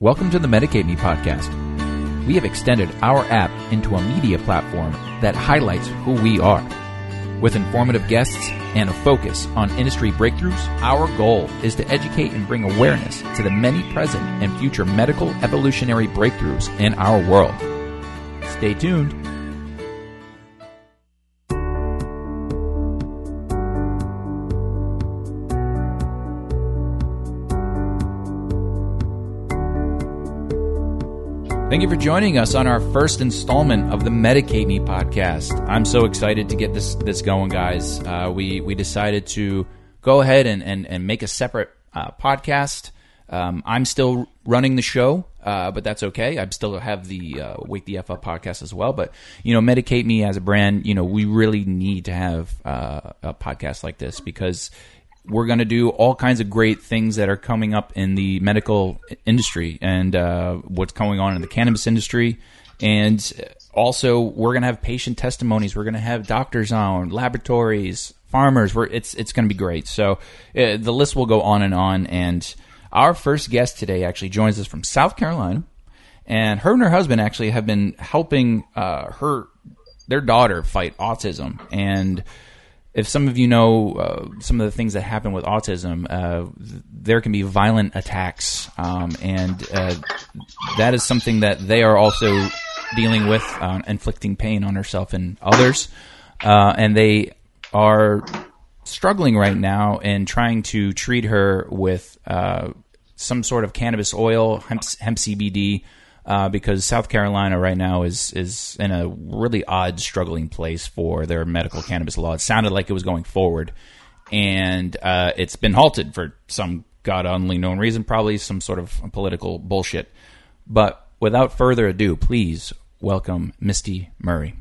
Welcome to the Medicate Me podcast. We have extended our app into a media platform that highlights who we are. With informative guests and a focus on industry breakthroughs, our goal is to educate and bring awareness to the many present and future medical evolutionary breakthroughs in our world. Stay tuned. Thank you for joining us on our first installment of the Medicate Me podcast. I'm so excited to get this this going, guys. Uh, we we decided to go ahead and and, and make a separate uh, podcast. Um, I'm still running the show, uh, but that's okay. I still have the uh, Wake the F Up podcast as well. But you know, Medicate Me as a brand, you know, we really need to have uh, a podcast like this because we're going to do all kinds of great things that are coming up in the medical industry and uh, what's going on in the cannabis industry. And also, we're going to have patient testimonies. We're going to have doctors on, laboratories, farmers. We're, it's it's going to be great. So uh, the list will go on and on. And our first guest today actually joins us from South Carolina, and her and her husband actually have been helping uh, her their daughter fight autism and if some of you know uh, some of the things that happen with autism, uh, there can be violent attacks, um, and uh, that is something that they are also dealing with, uh, inflicting pain on herself and others, uh, and they are struggling right now and trying to treat her with uh, some sort of cannabis oil, hemp, hemp CBD uh, because South Carolina right now is is in a really odd, struggling place for their medical cannabis law. It sounded like it was going forward, and uh, it's been halted for some god only known reason, probably some sort of political bullshit. But without further ado, please welcome Misty Murray.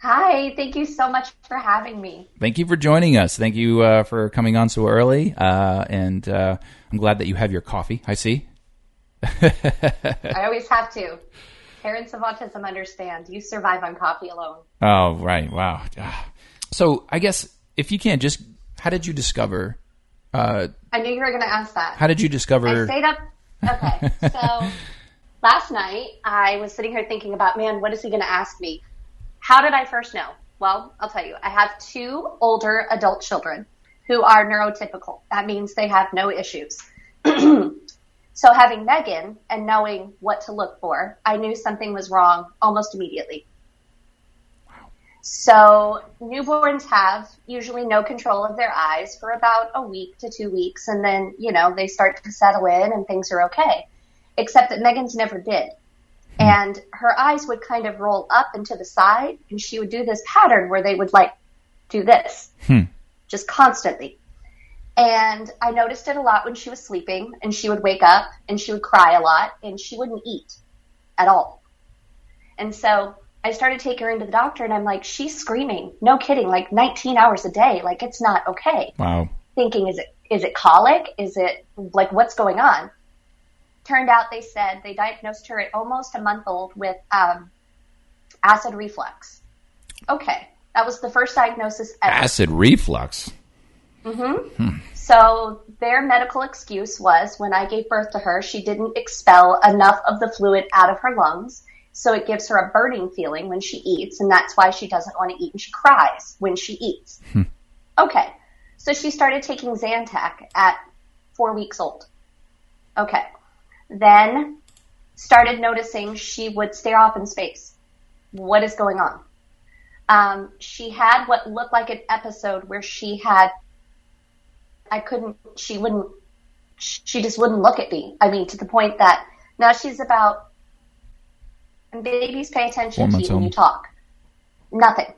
Hi, thank you so much for having me. Thank you for joining us. Thank you uh, for coming on so early, uh, and uh, I'm glad that you have your coffee. I see. I always have to. Parents of autism understand. You survive on coffee alone. Oh, right. Wow. So I guess if you can't just, how did you discover? Uh, I knew you were going to ask that. How did you discover? I stayed up. Okay. so last night I was sitting here thinking about, man, what is he going to ask me? How did I first know? Well, I'll tell you. I have two older adult children who are neurotypical. That means they have no issues. So having Megan and knowing what to look for, I knew something was wrong almost immediately. So newborns have usually no control of their eyes for about a week to two weeks, and then you know they start to settle in and things are okay. Except that Megan's never did, hmm. and her eyes would kind of roll up and to the side, and she would do this pattern where they would like do this, hmm. just constantly. And I noticed it a lot when she was sleeping and she would wake up and she would cry a lot and she wouldn't eat at all. And so I started taking her into the doctor and I'm like, she's screaming. No kidding. Like 19 hours a day. Like it's not okay. Wow. Thinking, is it, is it colic? Is it like what's going on? Turned out they said they diagnosed her at almost a month old with, um, acid reflux. Okay. That was the first diagnosis ever. Acid reflux. Mm-hmm. Hmm. So their medical excuse was when I gave birth to her, she didn't expel enough of the fluid out of her lungs. So it gives her a burning feeling when she eats, and that's why she doesn't want to eat and she cries when she eats. Hmm. Okay. So she started taking Zantac at four weeks old. Okay. Then started noticing she would stare off in space. What is going on? Um, she had what looked like an episode where she had I couldn't, she wouldn't, she just wouldn't look at me. I mean, to the point that now she's about, and babies pay attention to you when you talk. Nothing.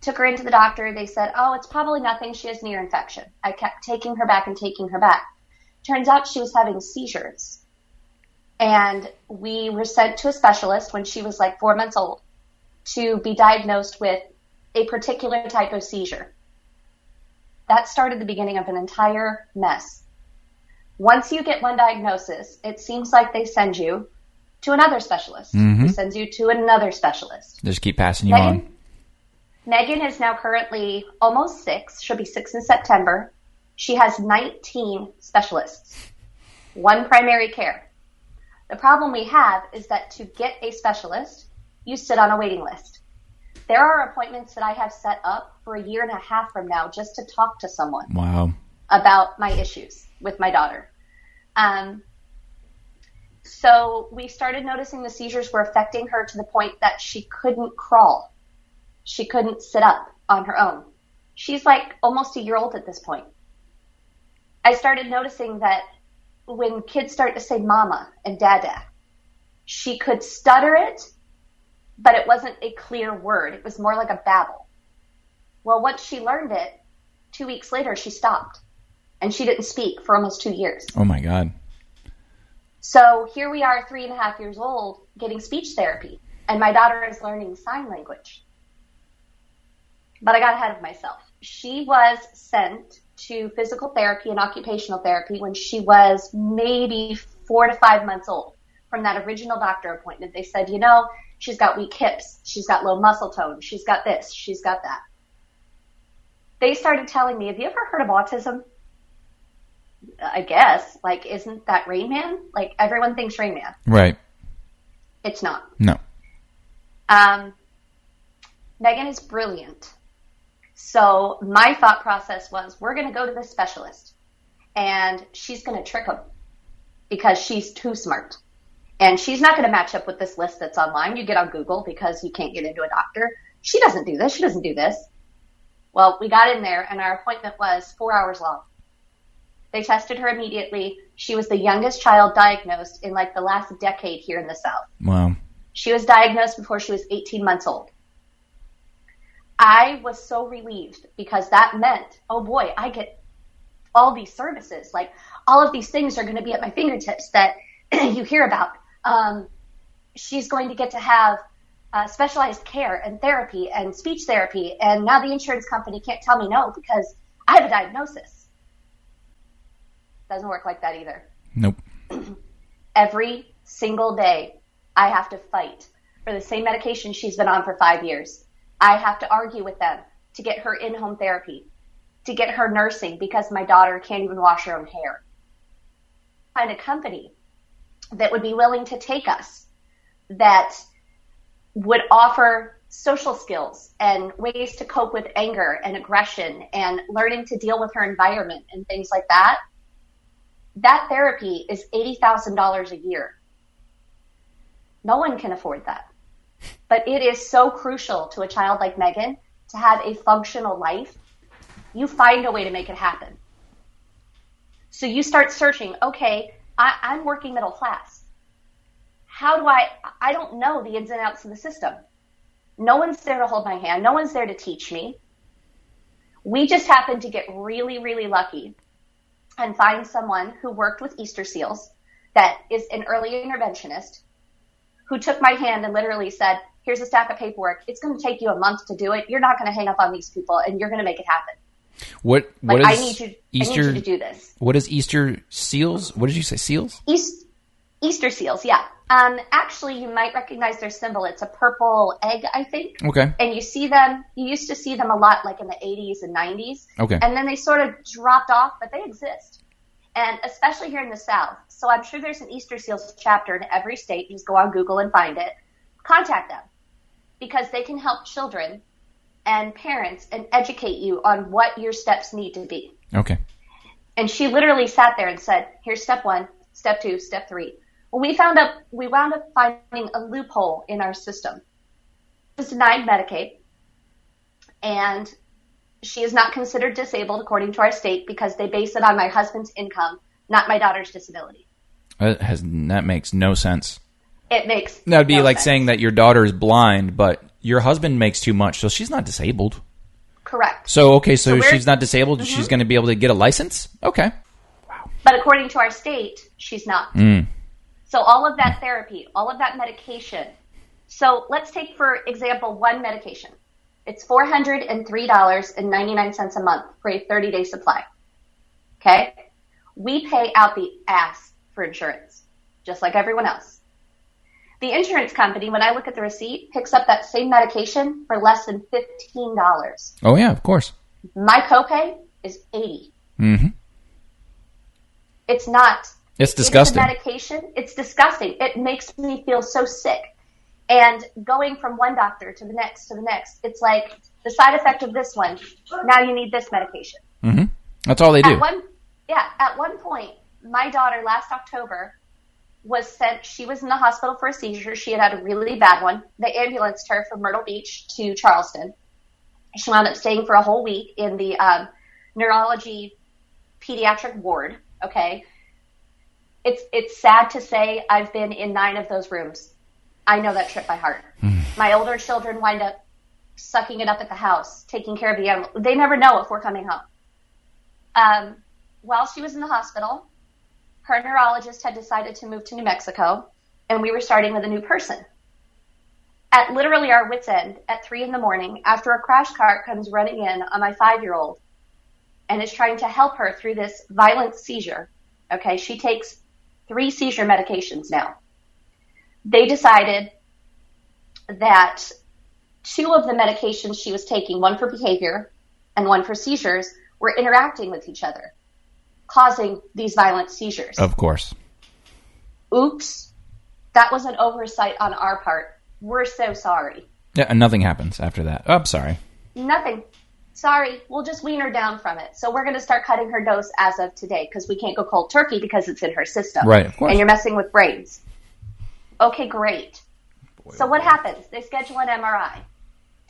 Took her into the doctor. They said, oh, it's probably nothing. She has an ear infection. I kept taking her back and taking her back. Turns out she was having seizures. And we were sent to a specialist when she was like four months old to be diagnosed with a particular type of seizure that started the beginning of an entire mess. Once you get one diagnosis, it seems like they send you to another specialist, mm-hmm. who sends you to another specialist. They just keep passing you Megan, on. Megan is now currently almost six. She'll be six in September. She has 19 specialists, one primary care. The problem we have is that to get a specialist, you sit on a waiting list. There are appointments that I have set up for a year and a half from now just to talk to someone Wow. about my issues with my daughter. Um, so we started noticing the seizures were affecting her to the point that she couldn't crawl. She couldn't sit up on her own. She's like almost a year old at this point. I started noticing that when kids start to say mama and dada, she could stutter it, but it wasn't a clear word. It was more like a babble. Well, once she learned it, two weeks later, she stopped and she didn't speak for almost two years. Oh my God. So here we are, three and a half years old, getting speech therapy, and my daughter is learning sign language. But I got ahead of myself. She was sent to physical therapy and occupational therapy when she was maybe four to five months old from that original doctor appointment. They said, you know, she's got weak hips, she's got low muscle tone, she's got this, she's got that. They started telling me, have you ever heard of autism? I guess. Like, isn't that Rain Man? Like, everyone thinks Rain Man. Right. It's not. No. Um, Megan is brilliant. So my thought process was, we're going to go to the specialist, and she's going to trick him because she's too smart, and she's not going to match up with this list that's online. You get on Google because you can't get into a doctor. She doesn't do this. She doesn't do this. Well, we got in there, and our appointment was four hours long. They tested her immediately. She was the youngest child diagnosed in like the last decade here in the South. Wow. She was diagnosed before she was 18 months old. I was so relieved because that meant, oh boy, I get all these services. Like all of these things are going to be at my fingertips that you hear about. Um, she's going to get to have uh, specialized care and therapy and speech therapy. And now the insurance company can't tell me no because I have a diagnosis. Doesn't work like that either Nope. every single day I have to fight for the same medication she's been on for five years. I have to argue with them to get her in home therapy, to get her nursing because my daughter can't even wash her own hair. Find a company that would be willing to take us, that would offer social skills and ways to cope with anger and aggression and learning to deal with her environment and things like that that therapy is $80,000 a year. No one can afford that. But it is so crucial to a child like Megan to have a functional life. You find a way to make it happen. So you start searching, okay, I, I'm working middle class. How do I, I don't know the ins and outs of the system. No one's there to hold my hand. No one's there to teach me. We just happened to get really, really lucky and find someone who worked with Easter seals that is an early interventionist who took my hand and literally said, here's a stack of paperwork. It's going to take you a month to do it. You're not going to hang up on these people and you're going to make it happen. What what Like, is I need you, Easter? I need you to do this. What is Easter seals? What did you say? Seals? East, Easter seals, yeah. Um, actually, you might recognize their symbol. It's a purple egg, I think. Okay. And you see them, you used to see them a lot like in the 80s and 90s. Okay. And then they sort of dropped off, but they exist. And especially here in the South. So I'm sure there's an Easter Seals chapter in every state. Just go on Google and find it. Contact them because they can help children and parents and educate you on what your steps need to be. Okay. And she literally sat there and said, here's step one, step two, step three. Well, we found up, we wound up finding a loophole in our system. She was denied Medicaid and she is not considered disabled according to our state because they base it on my husband's income, not my daughter's disability. That has that makes no sense. It makes That would be no like sense. saying that your daughter is blind, but your husband makes too much, so she's not disabled. correct. So okay, so, So she's not disabled. She's going to be able to get a license. Okay. But according to our state, she's not. Mm. So all of that therapy, all of that medication. So let's take, for example, one medication. It's $403.99 a month for a 30 day supply. Okay. We pay out the ass for insurance, just like everyone else. The insurance company, when I look at the receipt, picks up that same medication for less than $15. Oh yeah, of course. My copay is 80. hmm It's not It's disgusting. It medication. It's disgusting. It makes me feel so sick. And going from one doctor to the next to the next, it's like the side effect of this one. Now you need this medication. Mm-hmm. That's all they do. At one, yeah. At one point, my daughter last October was sent. She was in the hospital for a seizure. She had had a really bad one. They ambulanced her from Myrtle Beach to Charleston. She wound up staying for a whole week in the um, neurology pediatric ward. Okay. It's it's sad to say I've been in nine of those rooms. I know that trip by heart. My older children wind up sucking it up at the house, taking care of the animal. They never know if we're coming home. Um, while she was in the hospital, her neurologist had decided to move to New Mexico, and we were starting with a new person. At literally our wits' end, at three in the morning, after a crash cart comes running in on my five year old and is trying to help her through this violent seizure. Okay, she takes three seizure medications now. They decided that two of the medications she was taking, one for behavior and one for seizures, were interacting with each other, causing these violent seizures. Of course. Oops. That was an oversight on our part. We're so sorry. Yeah, and nothing happens after that. Oh, I'm sorry. Nothing. Sorry, we'll just wean her down from it. So we're going to start cutting her dose as of today because we can't go cold turkey because it's in her system. Right, of course. And you're messing with brains. Okay, great. So what happens? They schedule an MRI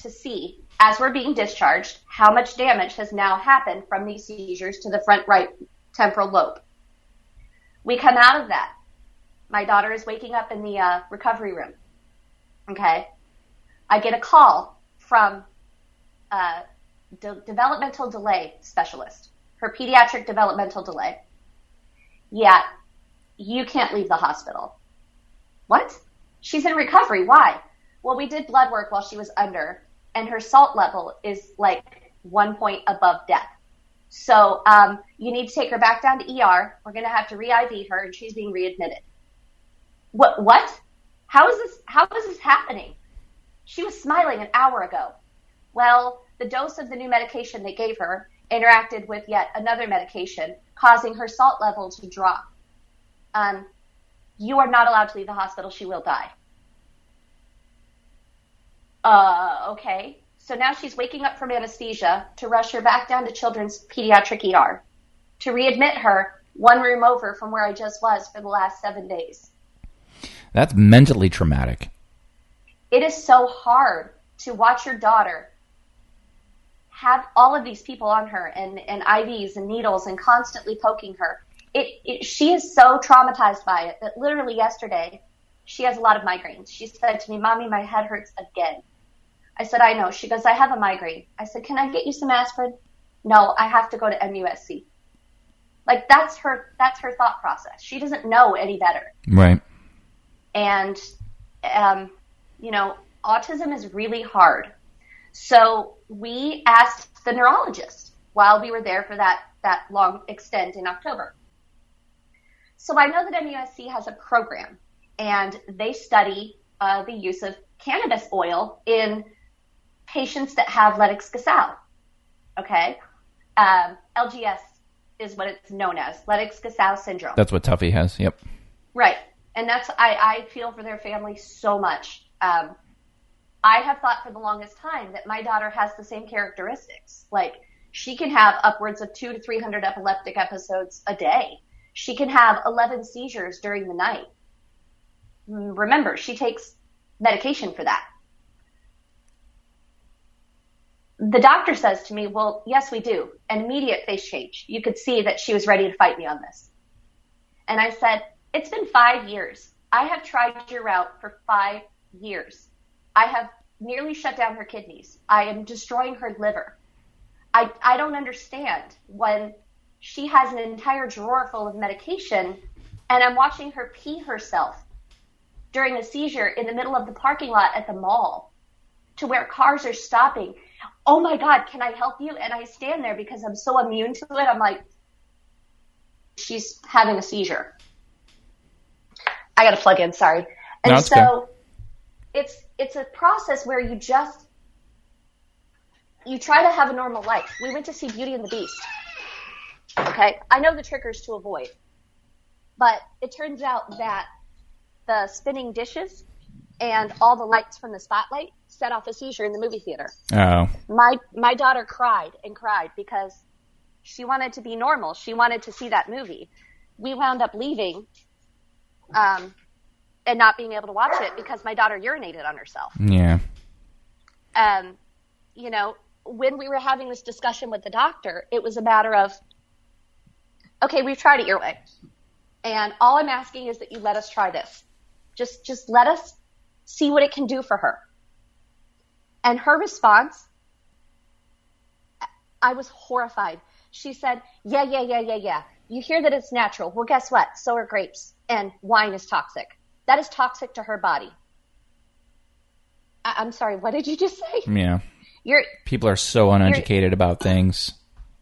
to see, as we're being discharged, how much damage has now happened from these seizures to the front right temporal lobe. We come out of that. My daughter is waking up in the uh, recovery room. Okay. I get a call from uh, de- developmental delay specialist, her pediatric developmental delay. Yeah, you can't leave the hospital. What? She's in recovery. Why? Well, we did blood work while she was under, and her salt level is like one point above death. So um, you need to take her back down to ER. We're going to have to re-IV her, and she's being readmitted. What? What? How is this? How is this happening? She was smiling an hour ago. Well, the dose of the new medication they gave her interacted with yet another medication, causing her salt level to drop. Um, you are not allowed to leave the hospital. She will die. Uh, okay. So now she's waking up from anesthesia to rush her back down to children's pediatric ER to readmit her one room over from where I just was for the last seven days. That's mentally traumatic. It is so hard to watch your daughter have all of these people on her and, and IVs and needles and constantly poking her. It, it, she is so traumatized by it that literally yesterday she has a lot of migraines. She said to me, Mommy, my head hurts again. I said, I know. She goes, I have a migraine. I said, Can I get you some aspirin? No, I have to go to MUSC. Like that's her that's her thought process. She doesn't know any better. Right. And um, you know, autism is really hard. So we asked the neurologist while we were there for that that long extent in October. So I know that MUSC has a program, and they study uh, the use of cannabis oil in patients that have Lennox-Gastaut. Okay, um, LGS is what it's known as, Lennox-Gastaut syndrome. That's what Tuffy has. Yep. Right, and that's I, I feel for their family so much. Um, I have thought for the longest time that my daughter has the same characteristics. Like she can have upwards of two to three hundred epileptic episodes a day. She can have eleven seizures during the night. Remember, she takes medication for that. The doctor says to me, well, yes, we do. An immediate face change. You could see that she was ready to fight me on this. And I said, it's been five years. I have tried your route for five years. I have nearly shut down her kidneys. I am destroying her liver. I, I don't understand when she has an entire drawer full of medication and I'm watching her pee herself during a seizure in the middle of the parking lot at the mall to where cars are stopping. Oh my God, can I help you? And I stand there because I'm so immune to it. I'm like, she's having a seizure. I got to plug in, sorry. And No, so it's it's a process where you just you try to have a normal life. We went to see Beauty and the Beast. Okay, I know the triggers to avoid. But it turns out that the spinning dishes and all the lights from the spotlight set off a seizure in the movie theater. Oh, My my daughter cried and cried because she wanted to be normal. She wanted to see that movie. We wound up leaving um, and not being able to watch it because my daughter urinated on herself. yeah. Um, you know, when we were having this discussion with the doctor, it was a matter of, okay, we've tried it your way, and all I'm asking is that you let us try this. Just just let us see what it can do for her. And her response, I was horrified. She said, "Yeah, yeah, yeah, yeah, yeah. You hear that it's natural. Well, guess what? So are grapes, and wine is toxic. That is toxic to her body." I- I'm sorry. What did you just say? Yeah. You're People are so uneducated about things.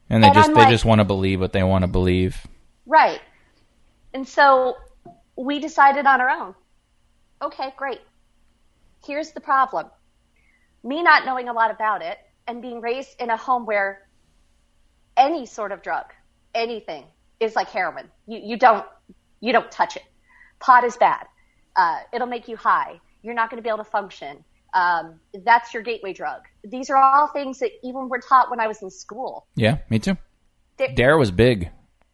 And they And just I'm they like- just want to believe what they want to believe. right. And so we decided on our own. Okay, great. Here's the problem. Me not knowing a lot about it and being raised in a home where any sort of drug, anything is like heroin. You, you don't, you don't touch it. Pot is bad. Uh, it'll make you high. You're not going to be able to function. Um, that's your gateway drug. These are all things that even were taught when I was in school. Yeah, me too. DARE was big.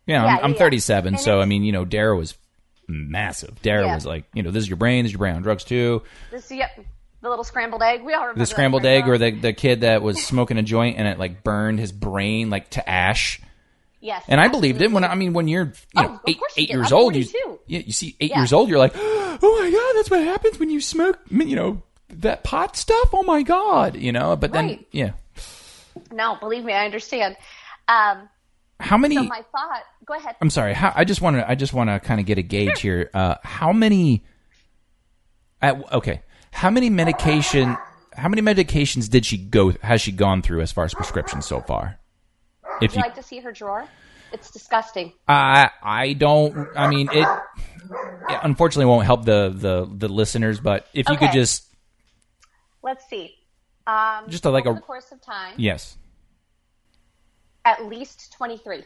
You know, Yeah, I'm, I'm yeah, yeah. 37, And so I mean, you know, DARE was massive. DARE Yeah. was like, you know, this is your brain, this is your brain on drugs too. This, yep, the little scrambled egg. We all remember The scrambled egg, or the the kid that was smoking a joint and it like burned his brain like to ash. Yes, And I believed it when I mean when you're you Oh, know of eight, you eight years I'm old, you yeah you see eight Yeah. years old, you're like, oh my god, that's what happens when you smoke you know that pot stuff. Oh my god, you know. But then Right. yeah, No, believe me, I understand. Um, how many? so my thought. Go ahead. I'm sorry. How, I just want to. I just want to kind of get a gauge here. Uh, how many? At, okay. How many medication? How many medications did she go? Has she gone through as far as prescriptions so far? If Would you you, like to see her drawer? It's disgusting. I I don't. I mean, it, it unfortunately won't help the the the listeners. But if you could just Let's see. Um, Just a- like over a- the course of time, yes. At least twenty-three.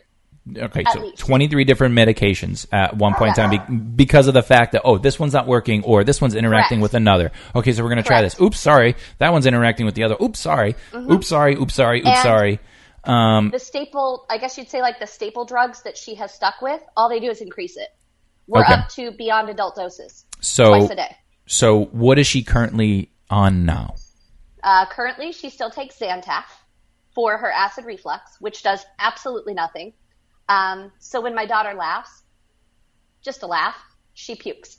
Okay, At so least. 23 different medications at one point in time be- because of the fact that, oh, this one's not working or this one's interacting Correct. with another. Okay, so we're going to try this. Oops, sorry. That one's interacting with the other. Oops, sorry. Oops, sorry. Oops, sorry. Oops, Mm-hmm. And- sorry. Um, The staple, I guess you'd say, like the staple drugs that she has stuck with. All they do is increase it. We're Okay. up to beyond adult doses so, twice a day. so what is she currently on now? Uh, currently, she still takes Zantac for her acid reflux, which does absolutely nothing. Um, so when my daughter laughs, just a laugh, she pukes.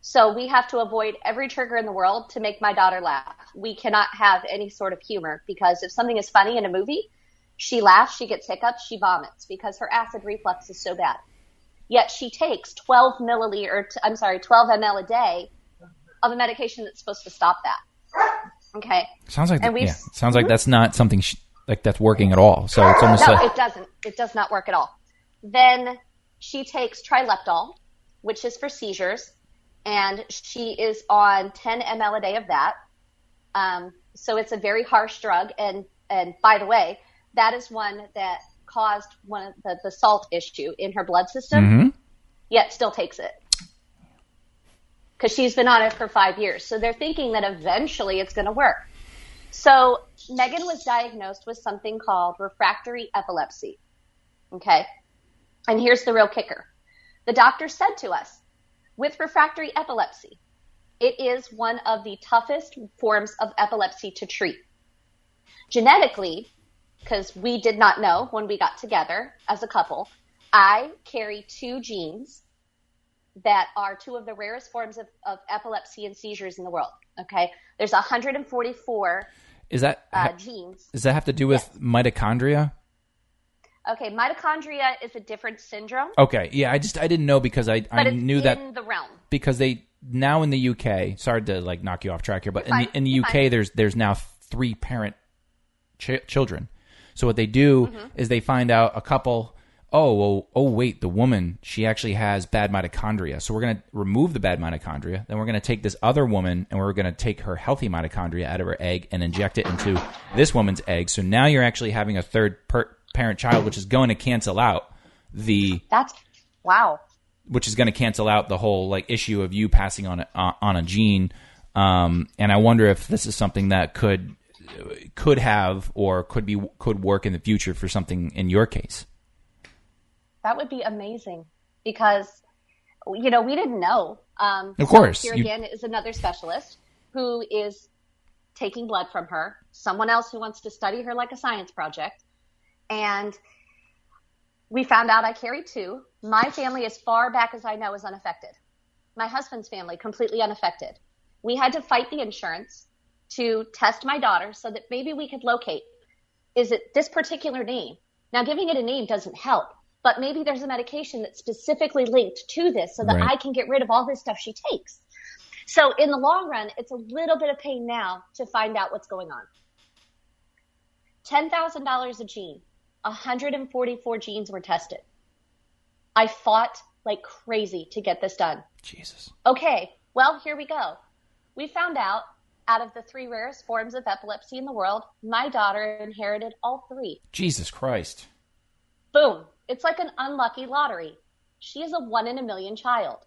So we have to avoid every trigger in the world to make my daughter laugh. We cannot have any sort of humor because if something is funny in a movie, she laughs, she gets hiccups, she vomits because her acid reflux is so bad. Yet she takes 12 milliliter, I'm sorry, 12 ml a day of a medication that's supposed to stop that. Okay. Sounds like, And we've- yeah, sounds like that's not something she, like that's working at all. So it's almost No, like, it doesn't. It does not work at all. Then she takes trileptal, which is for seizures, and she is on 10 ml a day of that. Um, so it's a very harsh drug. And and by the way, that is one that caused one of the, the salt issue in her blood system. Mhm. Yet still takes it because she's been on it for five years. So they're thinking that eventually it's going to work. So Megan was diagnosed with something called refractory epilepsy. Okay. And here's the real kicker. The doctor said to us, with refractory epilepsy, it is one of the toughest forms of epilepsy to treat. Genetically, because we did not know when we got together as a couple, I carry two genes that are two of the rarest forms of, of epilepsy and seizures in the world. Okay. There's 144 is that, uh, genes. does that have to do with mitochondria? Okay. Mitochondria is a different syndrome, Okay. Yeah. I just, I didn't know because I, but I knew in that the realm. because they now in the UK. Sorry to like knock you off track here, but in the, in the You're UK, fine. there's there's now three parent ch- children. So what they do Mm-hmm. is they find out a couple. Oh, well, oh wait, the woman she actually has bad mitochondria. So we're gonna remove the bad mitochondria. Then we're gonna take this other woman and we're gonna take her healthy mitochondria out of her egg and inject it into this woman's egg. So now you're actually having a third per- parent child, which is going to cancel out the That's wow. which is going to cancel out the whole like issue of you passing on a, on a gene. Um, and I wonder if this is something that could could have or could be could work in the future for something in your case. That would be amazing because you know we didn't know. Um, of course, so here you... again is another specialist who is taking blood from her. Someone else who wants to study her like a science project, and we found out I carry two. My family, as far back as I know, is unaffected. My husband's family, completely unaffected. We had to fight the insurance to test my daughter so that maybe we could locate is it this particular name? Now, giving it a name doesn't help, but maybe there's a medication that's specifically linked to this so that right. I can get rid of all this stuff she takes. So, in the long run, it's a little bit of pain now to find out what's going on. $10,000 a gene, 144 genes were tested. I fought like crazy to get this done. Jesus. Okay, well, here we go. We found out out of the three rarest forms of epilepsy in the world, my daughter inherited all three. Jesus Christ. Boom. It's like an unlucky lottery. She is a one in a million child.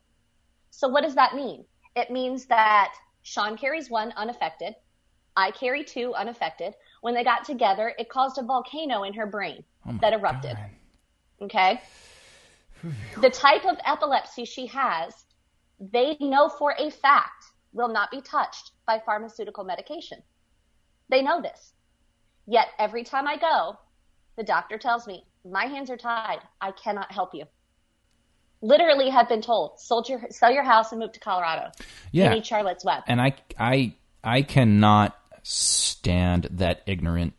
So, what does that mean? It means that Sean carries one unaffected. I carry two unaffected. When they got together, it caused a volcano in her brain oh that erupted. God. Okay? the type of epilepsy she has, they know for a fact will not be touched by pharmaceutical medication. They know this. Yet every time I go, the doctor tells me, my hands are tied. I cannot help you. Literally have been told, sold your, sell your house and move to Colorado. Yeah. You need Charlotte's Web. And I, I, I cannot stand that ignorant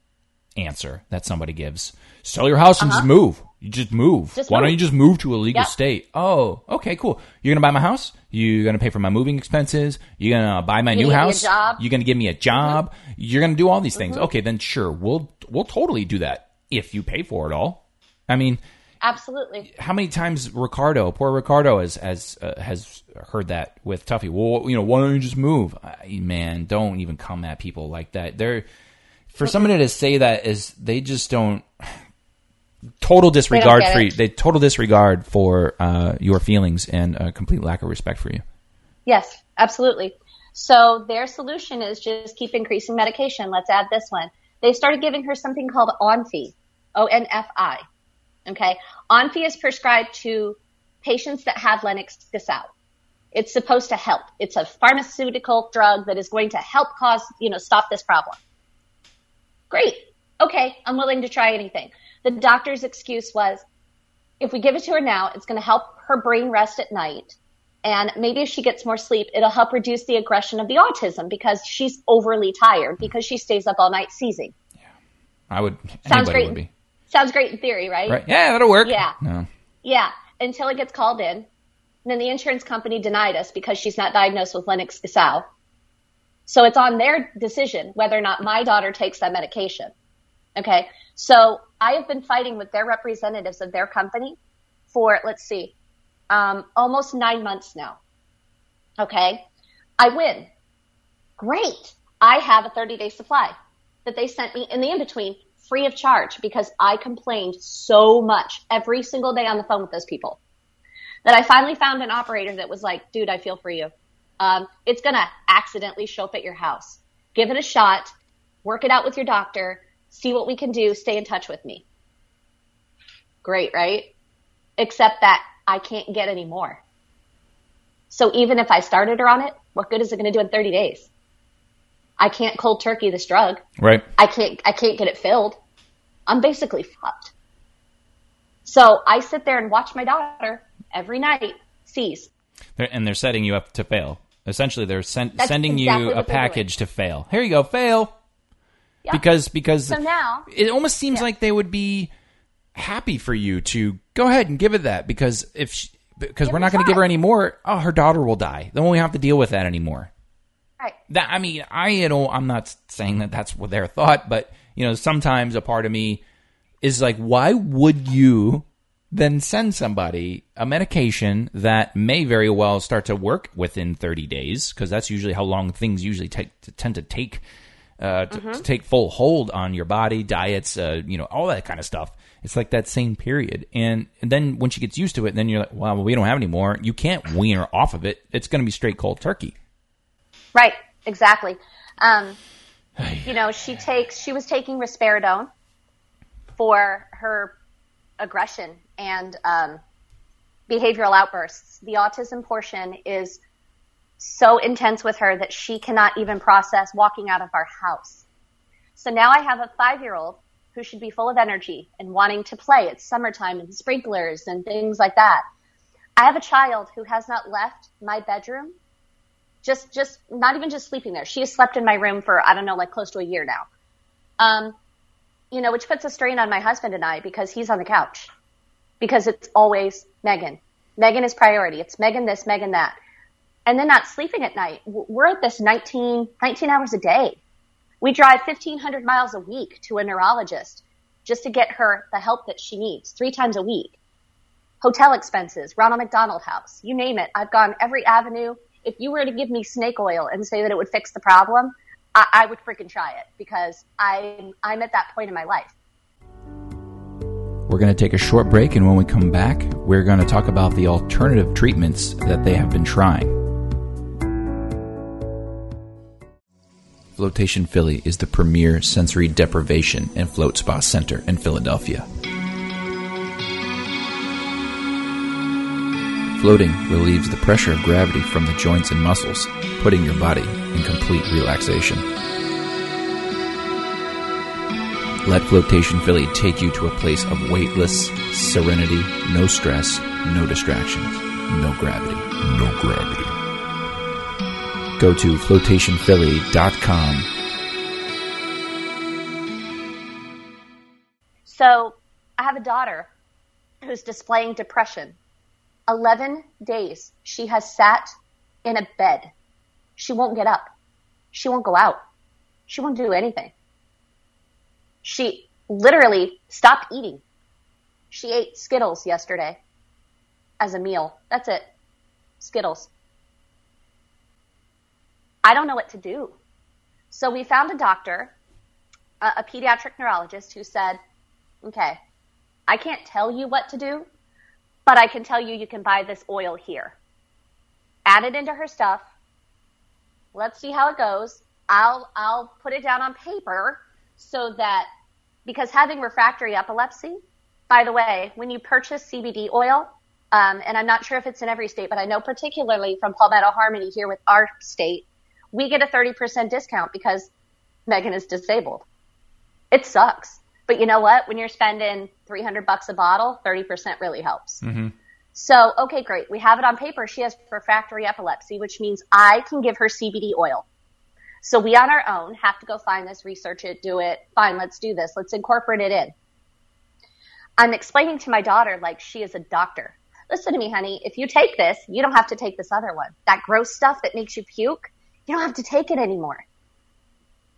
answer that somebody gives. Sell your house and uh-huh. just move. You just move. Just Why move. don't you just move to a legal yep. state? Oh, okay, cool. You're gonna buy my house. You're gonna pay for my moving expenses. You're gonna buy my You're new house. You're gonna give me a job. Mm-hmm. You're gonna do all these things. Mm-hmm. Okay, then sure, we'll we'll totally do that if you pay for it all. I mean, absolutely. How many times Ricardo, poor Ricardo, has has uh, has heard that with Tuffy? Well, you know, why don't you just move? I, man, don't even come at people like that. They're for somebody to say that is they just don't total disregard for you. They total disregard for uh, your feelings and a complete lack of respect for you. Yes, absolutely. So their solution is just keep increasing medication. Let's add this one. They started giving her something called Onfi, O N F I. Okay, Onfi is prescribed to patients that have Lennox-Gastaut. It's supposed to help. It's a pharmaceutical drug that is going to help cause, you know, stop this problem. Great. Okay, I'm willing to try anything. The doctor's excuse was, if we give it to her now, it's going to help her brain rest at night. And maybe if she gets more sleep, it'll help reduce the aggression of the autism because she's overly tired because she stays up all night seizing. Yeah. I would, sounds great. Would sounds great in theory, right? Right. Yeah, that'll work. Yeah. No. Yeah. Until it gets called in. And then the insurance company denied us because she's not diagnosed with Lennox-Gastaut. So it's on their decision whether or not my daughter takes that medication. Okay. So I have been fighting with their representatives of their company for, let's see, um, almost nine months now. Okay. I win. Great. I have a 30 day supply that they sent me in the in between free of charge because I complained so much every single day on the phone with those people that I finally found an operator that was like, dude, I feel for you. Um, it's going to accidentally show up at your house. Give it a shot. Work it out with your doctor see what we can do, stay in touch with me. Great, right? Except that I can't get any more. So even if I started her on it, what good is it going to do in 30 days? I can't cold turkey this drug. Right. I can't, I can't get it filled. I'm basically fucked. So I sit there and watch my daughter every night seize. and they're setting you up to fail. Essentially, they're sen- sending exactly you a package to fail. Here you go, fail. Yeah. Because because so now it almost seems yeah. like they would be happy for you to go ahead and give it that because if she, because give we're not going to give her any more, oh, her daughter will die. Then we won't have to deal with that anymore. Right. That I mean, I you know I'm not saying that that's what their thought, but you know sometimes a part of me is like, why would you then send somebody a medication that may very well start to work within 30 days because that's usually how long things usually take tend to take uh, to, to take full hold on your body, diets, uh, you know, all that kind of stuff. It's like that same period, and, and then when she gets used to it, then you're like, well, we don't have any more. You can't wean her off of it. It's going to be straight cold turkey. Right, exactly. Um, you know, she takes she was taking risperidone for her aggression and um, behavioral outbursts. The autism portion is so intense with her that she cannot even process walking out of our house. So now I have a five year old who should be full of energy and wanting to play. It's summertime and sprinklers and things like that. I have a child who has not left my bedroom just just not even just sleeping there. She has slept in my room for I don't know, like close to a year now. Um, you know, which puts a strain on my husband and I because he's on the couch. Because it's always Megan. Megan is priority. It's Megan this, Megan that. And then not sleeping at night. We're at this 19, 19 hours a day. We drive 1500 miles a week to a neurologist just to get her the help that she needs three times a week. Hotel expenses, Ronald McDonald House, you name it. I've gone every avenue if you were to give me snake oil and say that it would fix the problem, I, I would freaking try it because I'm I'm at that point in my life. We're going to take a short break, and when we come back, we're going to talk about the alternative treatments that they have been trying. Flotation Philly is the premier sensory deprivation and float spa center in Philadelphia. Floating relieves the pressure of gravity from the joints and muscles, putting your body in complete relaxation. Let Flotation Philly take you to a place of weightless serenity, no stress, no distractions, no gravity. No gravity. Go to flotationphilly.com. So I have a daughter who's displaying depression 11 days she has sat in a bed. She won't get up. She won't go out. She won't do anything. She literally stopped eating. She ate Skittles yesterday as a meal. That's it. Skittles. I don't know what to do. So we found a doctor, a, a pediatric neurologist who said, okay, I can't tell you what to do, but I can tell you, you can buy this oil here. Add it into her stuff. Let's see how it goes. I'll, I'll put it down on paper so that, because having refractory epilepsy, by the way, when you purchase CBD oil, um, and I'm not sure if it's in every state, but I know particularly from Palmetto Harmony here with our state, we get a 30% discount because Megan is disabled. It sucks. But you know what? When you're spending 300 bucks a bottle, 30% really helps. Mm-hmm. So, okay, great. We have it on paper. She has refractory epilepsy, which means I can give her CBD oil. So we on our own have to go find this, research it, do it. Fine, let's do this. Let's incorporate it in. I'm explaining to my daughter like she is a doctor. Listen to me, honey. If you take this, you don't have to take this other one. That gross stuff that makes you puke, you don't have to take it anymore.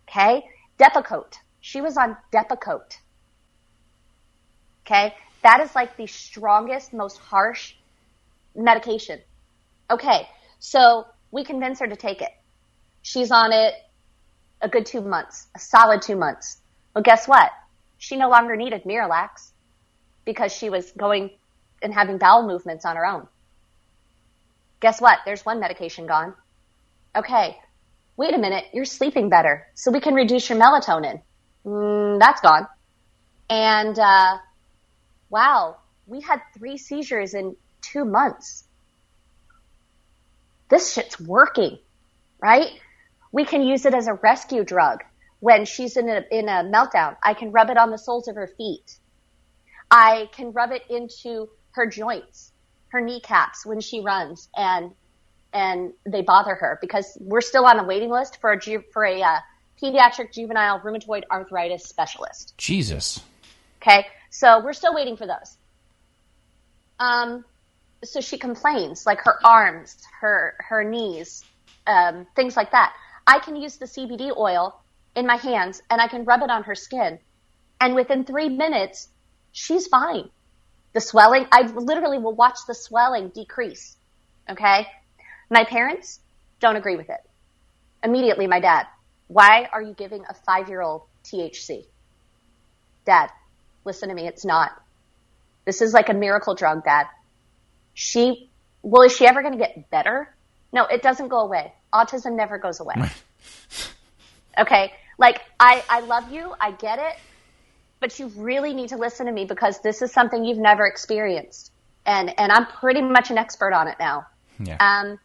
Okay? Depakote. She was on Depakote. Okay. That is like the strongest, most harsh medication. Okay. So we convince her to take it. She's on it a good two months, a solid two months. Well, guess what? She no longer needed Miralax because she was going and having bowel movements on her own. Guess what? There's one medication gone. Okay. Wait a minute. You're sleeping better. So we can reduce your melatonin. Mm, that's gone. And, uh, wow, we had three seizures in two months. This shit's working, right? We can use it as a rescue drug. When she's in a, in a meltdown, I can rub it on the soles of her feet. I can rub it into her joints, her kneecaps when she runs and, and they bother her because we're still on a waiting list for a, for a, uh, pediatric juvenile rheumatoid arthritis specialist. Jesus. Okay. So we're still waiting for those. Um, so she complains, like her arms, her, her knees, um, things like that. I can use the CBD oil in my hands and I can rub it on her skin. And within three minutes, she's fine. The swelling, I literally will watch the swelling decrease. Okay. My parents don't agree with it. Immediately, my dad, Why are you giving a five year old THC? Dad, listen to me. It's not. This is like a miracle drug, Dad. She, well, is she ever going to get better? No, it doesn't go away. Autism never goes away. okay. Like, I, I love you. I get it. But you really need to listen to me because this is something you've never experienced. And, and I'm pretty much an expert on it now. Yeah. Um,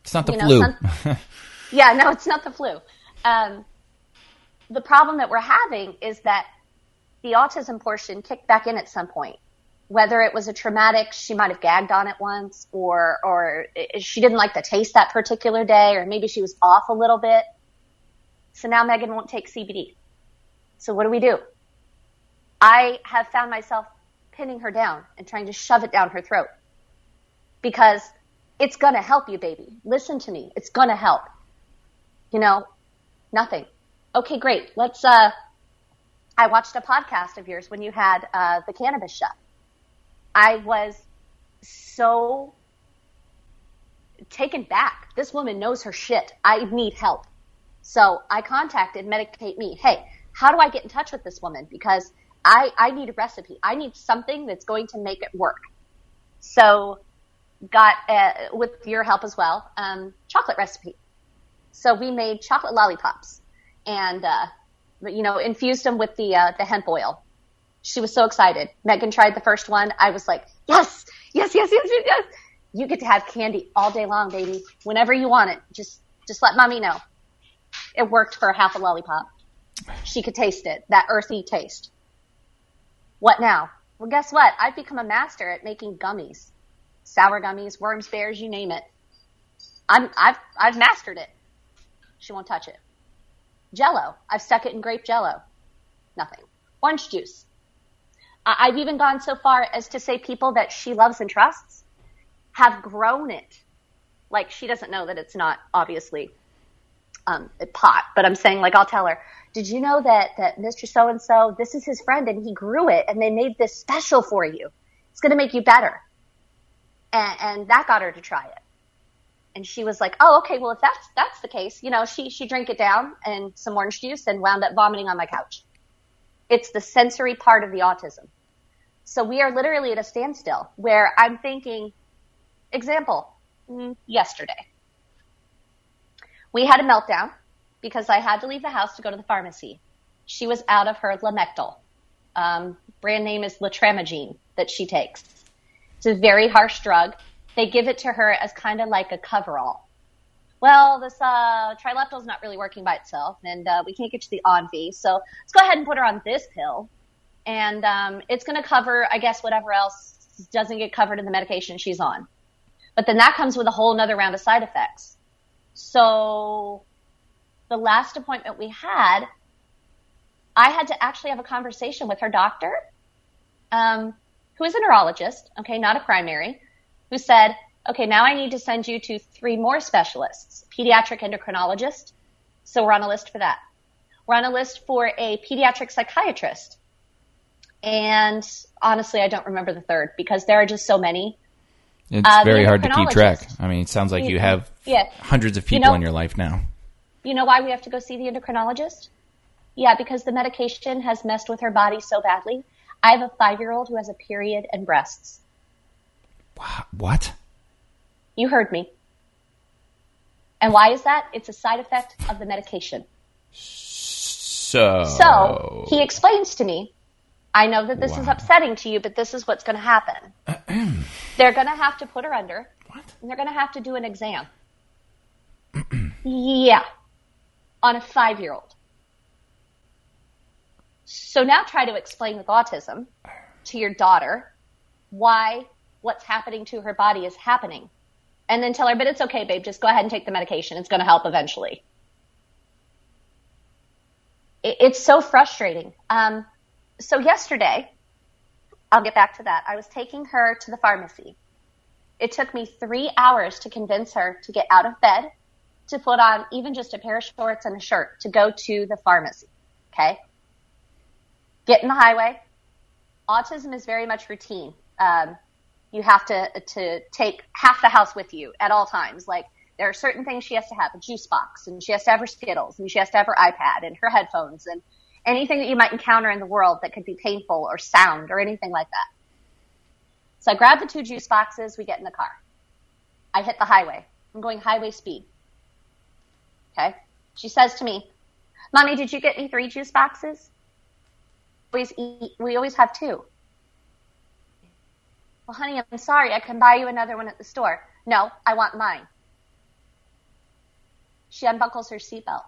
it's not the know, flu. Some, yeah, no, it's not the flu. Um, the problem that we're having is that the autism portion kicked back in at some point. Whether it was a traumatic, she might have gagged on it once, or or she didn't like the taste that particular day, or maybe she was off a little bit. So now Megan won't take CBD. So what do we do? I have found myself pinning her down and trying to shove it down her throat because it's going to help you, baby. Listen to me. It's going to help. You know, nothing. Okay, great. Let's, uh, I watched a podcast of yours when you had, uh, the cannabis shop. I was so taken back. This woman knows her shit. I need help. So I contacted Medicate Me. Hey, how do I get in touch with this woman? Because I, I need a recipe. I need something that's going to make it work. So got, uh, with your help as well, um, chocolate recipe. So we made chocolate lollipops and, uh, you know, infused them with the, uh, the hemp oil. She was so excited. Megan tried the first one. I was like, yes, yes, yes, yes, yes, yes. You get to have candy all day long, baby. Whenever you want it, just, just let mommy know. It worked for half a lollipop. She could taste it, that earthy taste. What now? Well, guess what? I've become a master at making gummies sour gummies, worms, bears, you name it. I'm, I've, I've mastered it. She won't touch it. Jello. I've stuck it in grape jello. Nothing. Orange juice. I, I've even gone so far as to say people that she loves and trusts have grown it. Like she doesn't know that it's not obviously um, pot, but I'm saying like I'll tell her, did you know that that Mr. So and So, this is his friend and he grew it and they made this special for you. It's going to make you better and, and that got her to try it. And she was like, "Oh, okay. Well, if that's that's the case, you know, she she drank it down and some orange juice and wound up vomiting on my couch. It's the sensory part of the autism. So we are literally at a standstill where I'm thinking, example, mm, yesterday we had a meltdown because I had to leave the house to go to the pharmacy. She was out of her Lamictal. Um, brand name is Latramogene that she takes. It's a very harsh drug. They give it to her as kind of like a coverall. Well, this uh, trileptal is not really working by itself, and uh, we can't get you the Onfi, so let's go ahead and put her on this pill, and um, it's going to cover, I guess, whatever else doesn't get covered in the medication she's on. But then that comes with a whole another round of side effects. So the last appointment we had, I had to actually have a conversation with her doctor. Um, who is a neurologist, okay, not a primary, who said, okay, now I need to send you to three more specialists, pediatric endocrinologist. So we're on a list for that. We're on a list for a pediatric psychiatrist. And honestly, I don't remember the third because there are just so many. It's uh, very hard to keep track. I mean, it sounds like you have yeah. hundreds of people you know, in your life now. You know why we have to go see the endocrinologist? Yeah, because the medication has messed with her body so badly I have a five year old who has a period and breasts. What? You heard me. And why is that? It's a side effect of the medication. So. So he explains to me, I know that this wow. is upsetting to you, but this is what's going to happen. they're going to have to put her under. What? And they're going to have to do an exam. yeah. On a five year old. So now try to explain with autism to your daughter why what's happening to her body is happening. And then tell her, but it's okay, babe, just go ahead and take the medication. It's going to help eventually. It's so frustrating. Um, so yesterday, I'll get back to that. I was taking her to the pharmacy. It took me three hours to convince her to get out of bed, to put on even just a pair of shorts and a shirt to go to the pharmacy. Okay get in the highway. Autism is very much routine. Um, you have to to take half the house with you at all times. Like There are certain things she has to have, a juice box, and she has to have her Skittles, and she has to have her iPad and her headphones and anything that you might encounter in the world that could be painful or sound or anything like that. So I grab the two juice boxes, we get in the car. I hit the highway. I'm going highway speed. Okay. She says to me, Mommy, did you get me three juice boxes? We always eat, we always have two. Well, honey, I'm sorry. I can buy you another one at the store. No, I want mine. She unbuckles her seatbelt.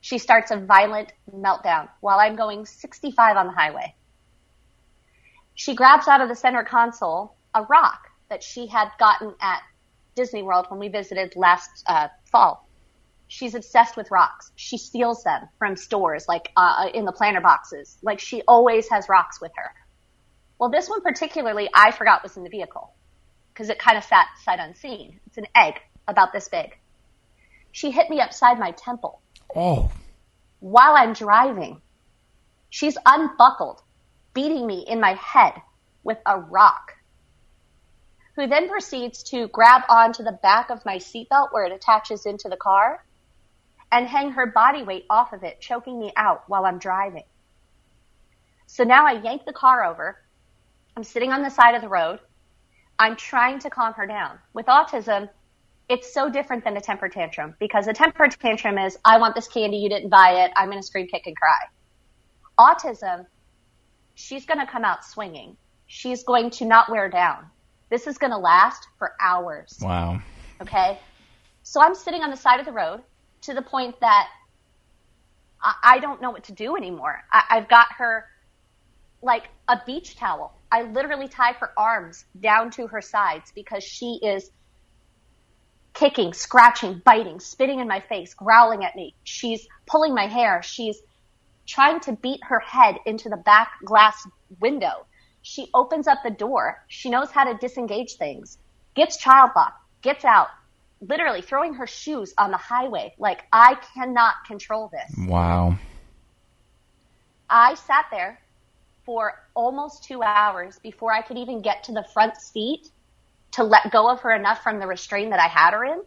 She starts a violent meltdown while I'm going 65 on the highway. She grabs out of the center console a rock that she had gotten at Disney World when we visited last uh, fall. She's obsessed with rocks. She steals them from stores, like uh, in the planter boxes. Like she always has rocks with her. Well, this one particularly, I forgot was in the vehicle because it kind of sat sight unseen. It's an egg about this big. She hit me upside my temple. Oh. While I'm driving, she's unbuckled, beating me in my head with a rock. Who then proceeds to grab onto the back of my seatbelt where it attaches into the car and hang her body weight off of it, choking me out while I'm driving. So now I yank the car over. I'm sitting on the side of the road. I'm trying to calm her down. With autism, it's so different than a temper tantrum because a temper tantrum is, I want this candy, you didn't buy it, I'm going to scream, kick, and cry. Autism, she's going to come out swinging. She's going to not wear down. This is going to last for hours. Wow. Okay. So I'm sitting on the side of the road to the point that I, I don't know what to do anymore. I, I've got her like a beach towel. I literally tie her arms down to her sides because she is kicking, scratching, biting, spitting in my face, growling at me. She's pulling my hair. She's trying to beat her head into the back glass window. She opens up the door. She knows how to disengage things, gets child lock, gets out, literally throwing her shoes on the highway. Like, I cannot control this. Wow. I sat there for almost two hours before I could even get to the front seat to let go of her enough from the restraint that I had her in.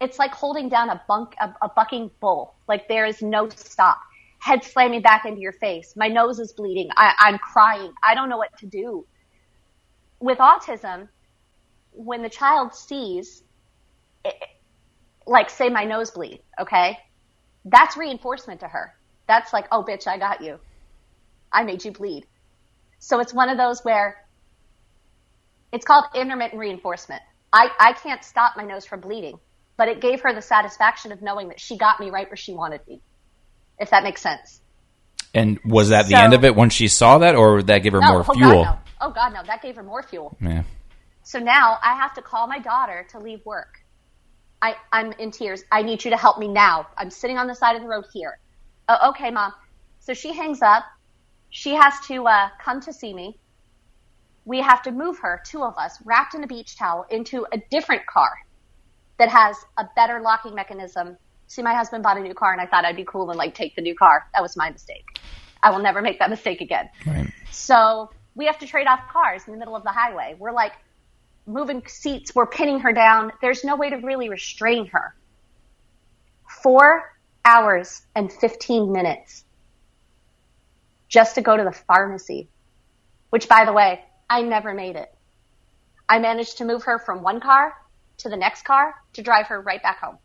It's like holding down a bunk, a, a bucking bull. Like there is no stop. Head slamming back into your face. My nose is bleeding. I, I'm crying. I don't know what to do. With autism, when the child sees, it, like say my nose bleed, okay? That's reinforcement to her. That's like, oh bitch, I got you. I made you bleed. So it's one of those where it's called intermittent reinforcement. I, I can't stop my nose from bleeding, but it gave her the satisfaction of knowing that she got me right where she wanted me. If that makes sense. And was that the end of it when she saw that, or would that give her no, more oh fuel? God, no. Oh God, no! That gave her more fuel. Yeah. So now I have to call my daughter to leave work. I, I'm in tears. I need you to help me now. I'm sitting on the side of the road here. Oh, okay, mom. So she hangs up. She has to uh, come to see me we have to move her, two of us, wrapped in a beach towel, into a different car that has a better locking mechanism. See, my husband bought a new car and I thought I'd be cool and like take the new car. That was my mistake. I will never make that mistake again. Right. So we have to trade off cars in the middle of the highway. We're like moving seats. We're pinning her down. There's no way to really restrain her. Four hours and 15 minutes just to go to the pharmacy, which by the way, I never made it. I managed to move her from one car to the next car to drive her right back home.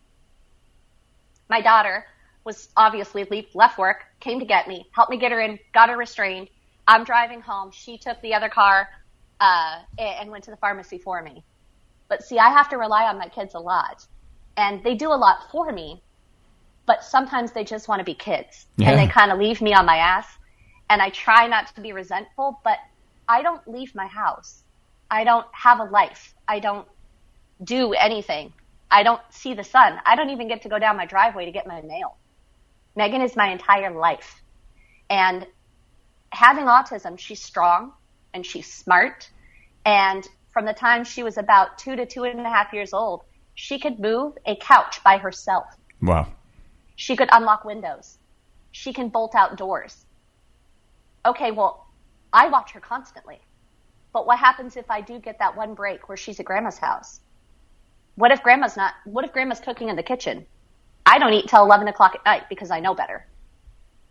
My daughter was obviously left work, came to get me, helped me get her in, got her restrained. I'm driving home. She took the other car uh, and went to the pharmacy for me. But see, I have to rely on my kids a lot, and they do a lot for me. But sometimes they just want to be kids, Yeah. and they kind of leave me on my ass. And I try not to be resentful, but I don't leave my house. I don't have a life. I don't do anything. I don't see the sun. I don't even get to go down my driveway to get my mail. Megan is my entire life. And having autism, she's strong and she's smart. And from the time she was about two to two and a half years old, she could move a couch by herself. Wow. She could unlock windows. She can bolt out doors. Okay, well, I watch her constantly. But what happens if I do get that one break where she's at grandma's house? What if grandma's not, what if grandma's cooking in the kitchen? I don't eat till 11 o'clock at night because I know better.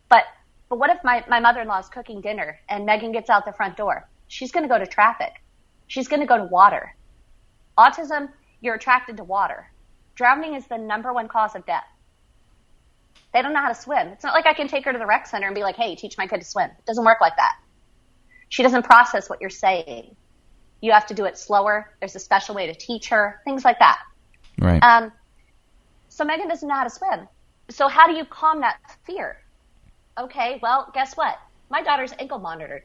But, but what if my, my mother-in-law is cooking dinner and Megan gets out the front door? She's going to go to traffic. She's going to go to water. Autism, you're attracted to water. Drowning is the number one cause of death. They don't know how to swim. It's not like I can take her to the rec center and be like, hey, teach my kid to swim. It doesn't work like that. She doesn't process what you're saying. You have to do it slower. There's a special way to teach her, things like that. Right. Um, so Megan doesn't know how to swim. So how do you calm that fear? Okay, well, guess what? My daughter's ankle monitored.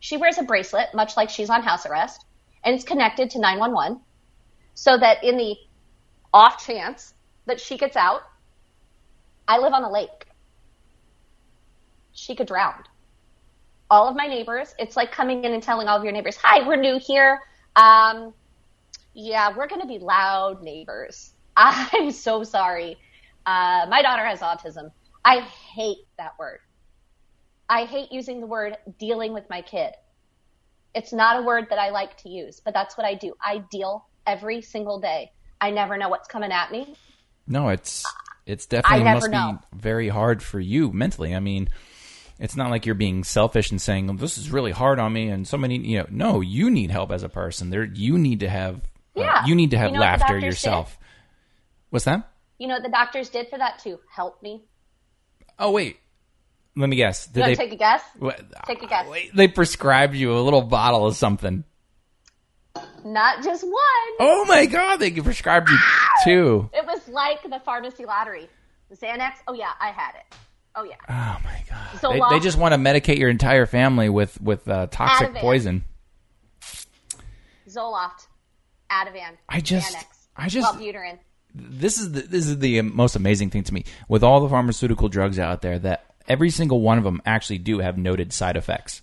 She wears a bracelet, much like she's on house arrest, and it's connected to 911 so that in the off chance that she gets out, I live on a lake. She could drown. All of my neighbors, it's like coming in and telling all of your neighbors, hi, we're new here. Um, yeah, we're going to be loud neighbors. I'm so sorry. Uh, my daughter has autism. I hate that word. I hate using the word dealing with my kid. It's not a word that I like to use, but that's what I do. I deal every single day. I never know what's coming at me. No, it's it's definitely must know. be very hard for you mentally. I mean, it's not like you're being selfish and saying this is really hard on me and so many. You know, no, you need help as a person. There, you need to have. uh, Yeah. you need to have You know laughter yourself. What's that? You know what the doctors did for that too? Help me. Oh wait, let me guess. Did they take a guess? what- take a guess. Wait, they prescribed you a little bottle of something. Not just one. Oh my god, they prescribed you two. It was like the pharmacy lottery. The Xanax. Oh yeah, I had it. Oh yeah. Oh my god. So they, long- they just want to medicate your entire family with with uh, toxic Ativan. poison. Zoloft, Ativan, I just- Xanax, I just- Wellbutrin. this is the, this is the most amazing thing to me with all the pharmaceutical drugs out there that every single one of them actually do have noted side effects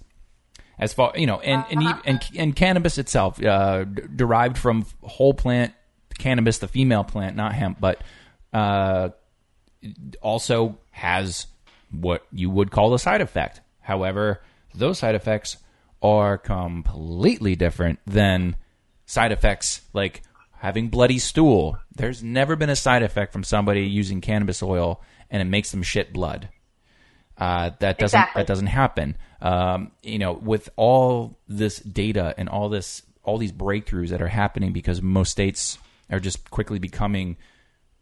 as far you know and and, Uh-huh. and, and cannabis itself uh, d- derived from whole plant cannabis the female plant not hemp but uh, also has what you would call a side effect however those side effects are completely different than side effects like having bloody stool. There's never been a side effect from somebody using cannabis oil and it makes them shit blood. Uh, that doesn't Exactly. that doesn't happen. Um, you know, with all this data and all this all these breakthroughs that are happening because most states are just quickly becoming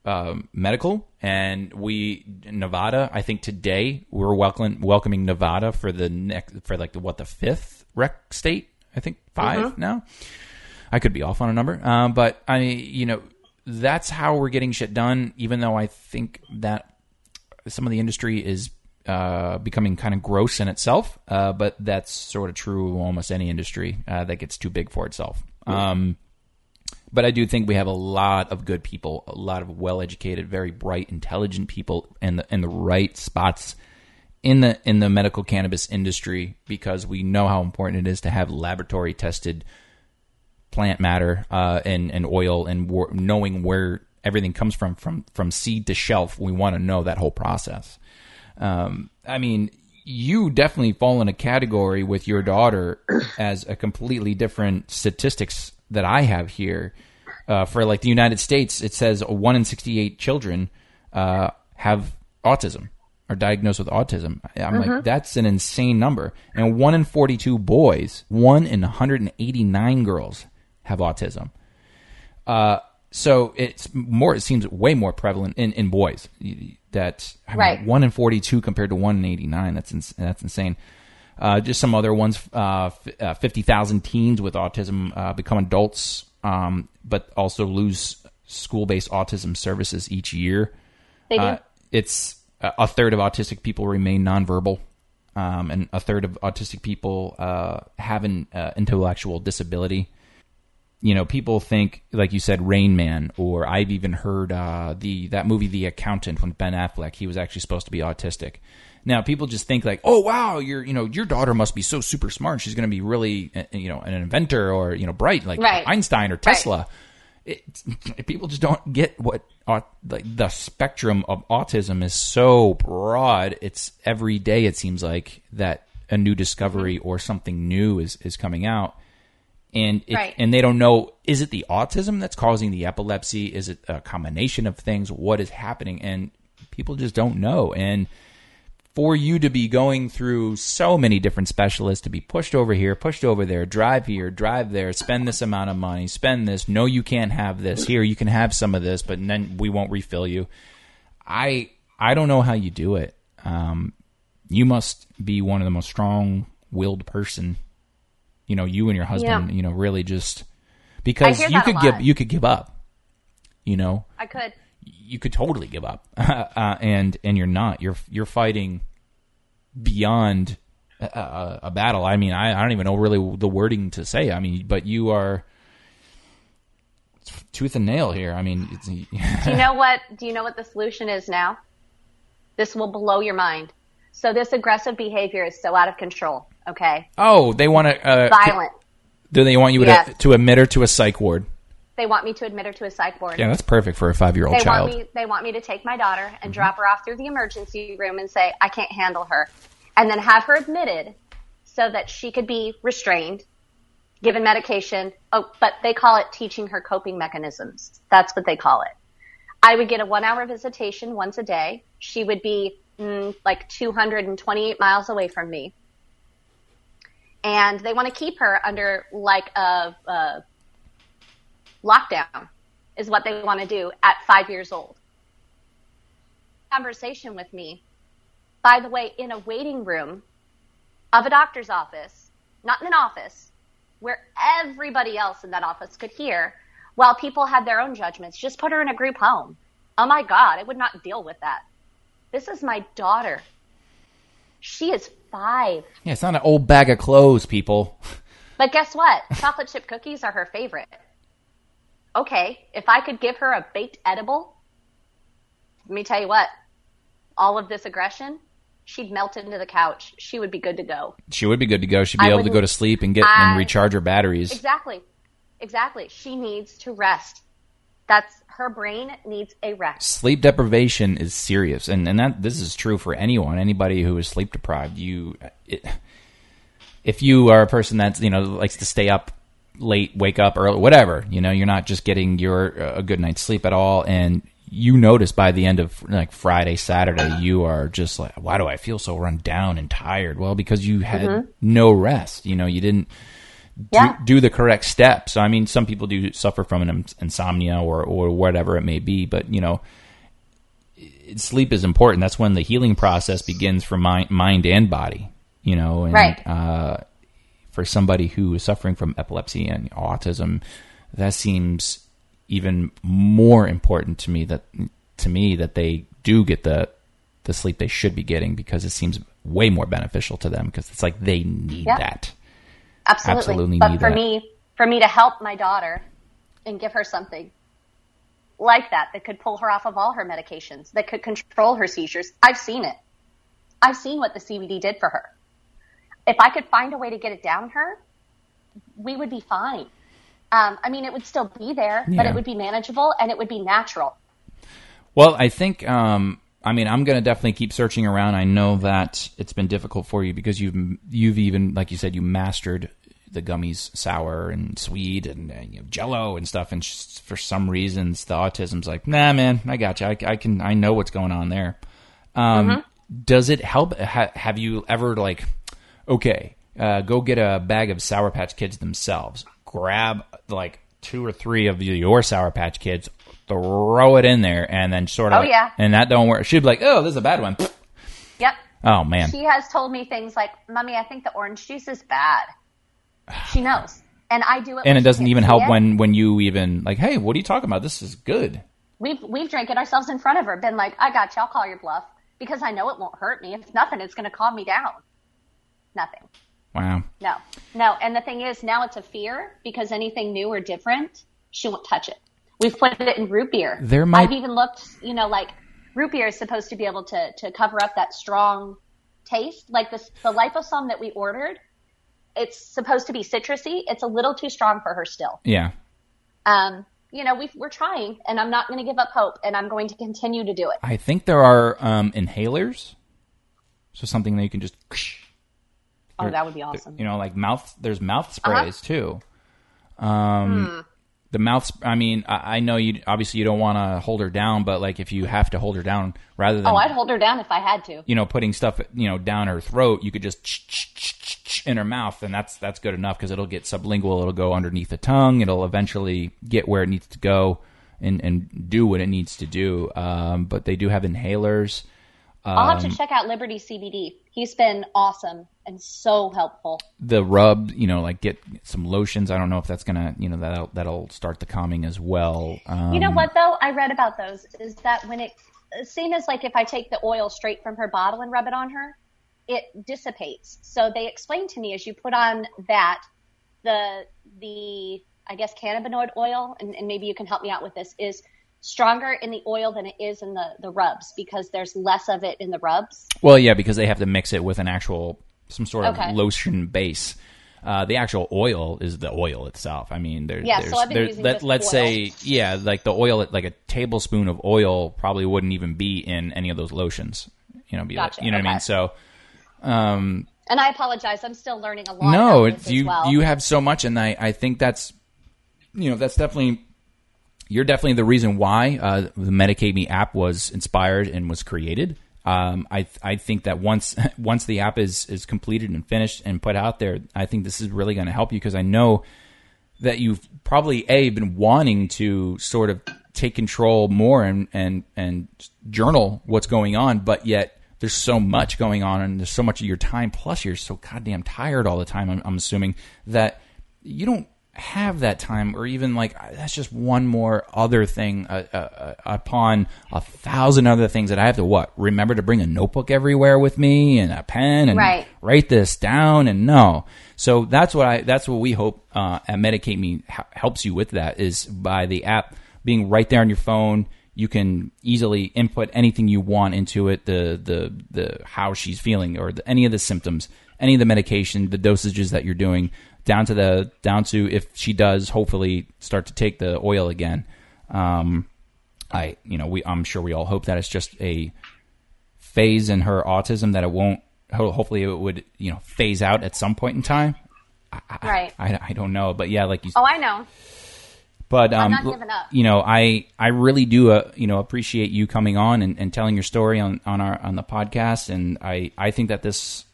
um, medical, and we Nevada. I think today we're welcoming welcoming Nevada for the next for like the what the fifth rec state. I think 5 now. I could be off on a number, um, but I you know that's how we're getting shit done. Even though I think that some of the industry is uh, becoming kind of gross in itself, uh, but that's sort of true of almost any industry uh, that gets too big for itself. Um, but I do think we have a lot of good people, a lot of well-educated, very bright, intelligent people in the in the right spots in the in the medical cannabis industry because we know how important it is to have laboratory tested plant matter uh, and and oil and knowing where everything comes from from from seed to shelf. We want to know that whole process. Um, I mean, you definitely fall in a category with your daughter as a completely different statistics that I have here. Uh, for like the United States, it says one in sixty-eight children uh, have autism are diagnosed with autism. I'm like, that's an insane number. And one in forty-two boys, one in one hundred and eighty-nine girls have autism. Uh, so it's more. It seems way more prevalent in, in boys. That I mean, Right. one in forty two compared to one in eighty nine. That's ins- that's insane. Uh, just some other ones. Uh, f- uh, Fifty thousand teens with autism uh, become adults, um, but also lose school based autism services each year. They do. Uh, it's a a third of autistic people remain nonverbal, um, and a third of autistic people uh, have an uh, intellectual disability. You know, people think, like you said, Rain Man, or I've even heard uh, the that movie, The Accountant, with Ben Affleck. He was actually supposed to be autistic. Now, people just think like, oh wow, your you know your daughter must be so super smart. She's going to be really uh, you know an inventor or you know bright like Right. Einstein or Tesla it, people just don't get what like the spectrum of autism is so broad. It's every day it seems like that a new discovery or something new is is coming out. And it, Right. and they don't know is it the autism that's causing the epilepsy? Is it a combination of things? What is happening? And people just don't know. And for you to be going through so many different specialists to be pushed over here, pushed over there, drive here, drive there, spend this amount of money, spend this. No, you can't have this. Here, you can have some of this, but then we won't refill you. I I don't know how you do it. Um, you must be one of the most strong-willed person. You know, you and your husband. Yeah. You know, really just because you could give you could give up. You know, I could. you could totally give up, uh, and and you're not. You're you're fighting beyond a, a, a battle. I mean, I, I don't even know really the wording to say. I mean, but you are tooth and nail here. I mean, it's, Do you know what? Do you know what the solution is now? This will blow your mind. So this aggressive behavior is so out of control. Okay, oh, they want to. Uh, violent. do they want you to Yes. to admit her to a psych ward? They want me to admit her to a psych ward. Yeah, that's perfect for a five year old they child. Mm-hmm. want me. They want me to take my daughter and drop her off through the emergency room and say I can't handle her, and then have her admitted so that she could be restrained, given medication. Oh, but they call it teaching her coping mechanisms. That's what they call it. I would get a one hour visitation once a day. She would be mm, like 228 miles away from me. And they want to keep her under like a, a lockdown is what they want to do at five years old. Conversation with me, by the way, in a waiting room of a doctor's office, not in an office, where everybody else in that office could hear while people had their own judgments. Just put her in a group home. Oh my God, I would not deal with that. This is my daughter. She is five. yeah, it's not an old bag of clothes, people. But guess what? Chocolate chip cookies are her favorite. Okay, if I could give her a baked edible, let me tell you what, all of this aggression, she'd melt into the couch. She would be good to go. She would be good to go. She'd be I able to go to sleep and get I- and recharge her batteries. Exactly. Exactly. She needs to rest. That's her brain needs a rest. sleep deprivation is serious and and that this is true for anyone anybody who is sleep deprived. You it, if you are a person that's you know likes to stay up late wake up early whatever you know you're not just getting your uh, a good night's sleep at all and you notice by the end of like Friday Saturday you are just like why do I feel so run down and tired? Well because you had no rest you know you didn't Yeah. do, do the correct steps. I mean, some people do suffer from an insomnia or, or whatever it may be, but you know, sleep is important. That's when the healing process begins for mind, mind and body. You know, and Right. uh, for somebody who is suffering from epilepsy and autism, that seems even more important to me. That to me that they do get the the sleep they should be getting because it seems way more beneficial to them because it's like they need Yeah. that. Absolutely. Absolutely but for that. me, for me to help my daughter and give her something like that that could pull her off of all her medications, that could control her seizures, I've seen it. I've seen what the CBD did for her. If I could find a way to get it down her, we would be fine. Um, I mean, it would still be there, but it would be manageable and it would be natural. Well, I think um, I mean I'm going to definitely keep searching around. I know that it's been difficult for you because you've you've even like you said you mastered the gummies sour and sweet and uh, you know, Jello and stuff, and for some reasons the autism's like, nah, man, I got you. I, I can I know what's going on there. Um, Does it help? Ha, have you ever like, okay, uh, go get a bag of Sour Patch Kids themselves, grab like two or three of your Sour Patch Kids, throw it in there, and then sort of, Oh, yeah. and that don't work. She'd be like, oh, this is a bad one. Yep. Oh man, She has told me things like, Mommy, I think the orange juice is bad. She knows. And I do it. and it doesn't even help it. when when you even like, hey, what are you talking about? This is good. We've we've drank it ourselves in front of her. Been like, I got you. I'll call your bluff because I know it won't hurt me. If nothing, it's going to calm me down. Nothing. Wow. No, no. And the thing is, now it's a fear because anything new or different, she won't touch it. We've put it in root beer. There might- I've even looked. You know, like root beer is supposed to be able to to cover up that strong taste. Like this, the liposome that we ordered, it's supposed to be citrusy. It's a little too strong for her still. Yeah. Um, you know, we've, we're trying, and I'm not going to give up hope, and I'm going to continue to do it. I think there are um, inhalers, so something that you can just, Oh, that would be awesome. you know, like mouth. There's mouth Uh-huh. sprays too. Um, Hmm. The mouth. I mean, I, I know you. Obviously, you don't want to hold her down, but like if you have to hold her down, rather than Oh, I'd hold her down if I had to. you know putting stuff you know down her throat, you could just in her mouth, and that's that's good enough because it'll get sublingual. It'll go underneath the tongue. It'll eventually get where it needs to go and and do what it needs to do. Um, but they do have inhalers. I'll have Um, to check out Liberty CBD. He's been awesome and so helpful. the rub, you know, like get some lotions. I don't know if that's gonna, you know, that'll that'll start the calming as well. Um, You know what though? I read about those is that when it same as like if I take the oil straight from her bottle and rub it on her, it dissipates. So they explained to me as you put on that the the I guess cannabinoid oil and, and maybe you can help me out with this is stronger in the oil than it is in the the rubs because there's less of it in the rubs. Well, yeah, because they have to mix it with an actual some sort of lotion base. Uh, the actual oil is the oil itself. I mean, there, Yeah, so there's, I've been there- using let, oil. say, yeah, like the oil, like a tablespoon of oil probably wouldn't even be in any of those lotions. You know, be like, Gotcha, you know what I mean? okay. So, And I apologize, I'm still learning a lot. no, about it's this you. well. You have so much, and I, I think that's, you know, that's definitely. You're definitely the reason why uh, the Medicate Me app was inspired and was created. Um, I I think that once once the app is is completed and finished and put out there, I think this is really going to help you because I know that you've probably a been wanting to sort of take control more and and and journal what's going on, but yet there's so much going on and there's so much of your time. Plus, you're so goddamn tired all the time. I'm, I'm assuming that you don't have that time, or even like that's just one more other thing uh, uh, uh, upon a thousand other things that I have to what remember to bring a notebook everywhere with me and a pen and Right. write this down? And no. So that's what i that's what we hope uh, at medicate me helps you with that is by the app being right there on your phone. You can easily input anything you want into it the the the how she's feeling or the, any of the symptoms any of the medication the dosages that you're doing down to the down to if she does hopefully start to take the oil again um i you know we i'm sure we all hope that it's just a phase in her autism that it won't hopefully it would you know phase out at some point in time right. i, I don't know but yeah like you Oh, I know. but um not giving up. you know i i really do uh, you know appreciate you coming on and, and telling your story on on our on the podcast and i i think that this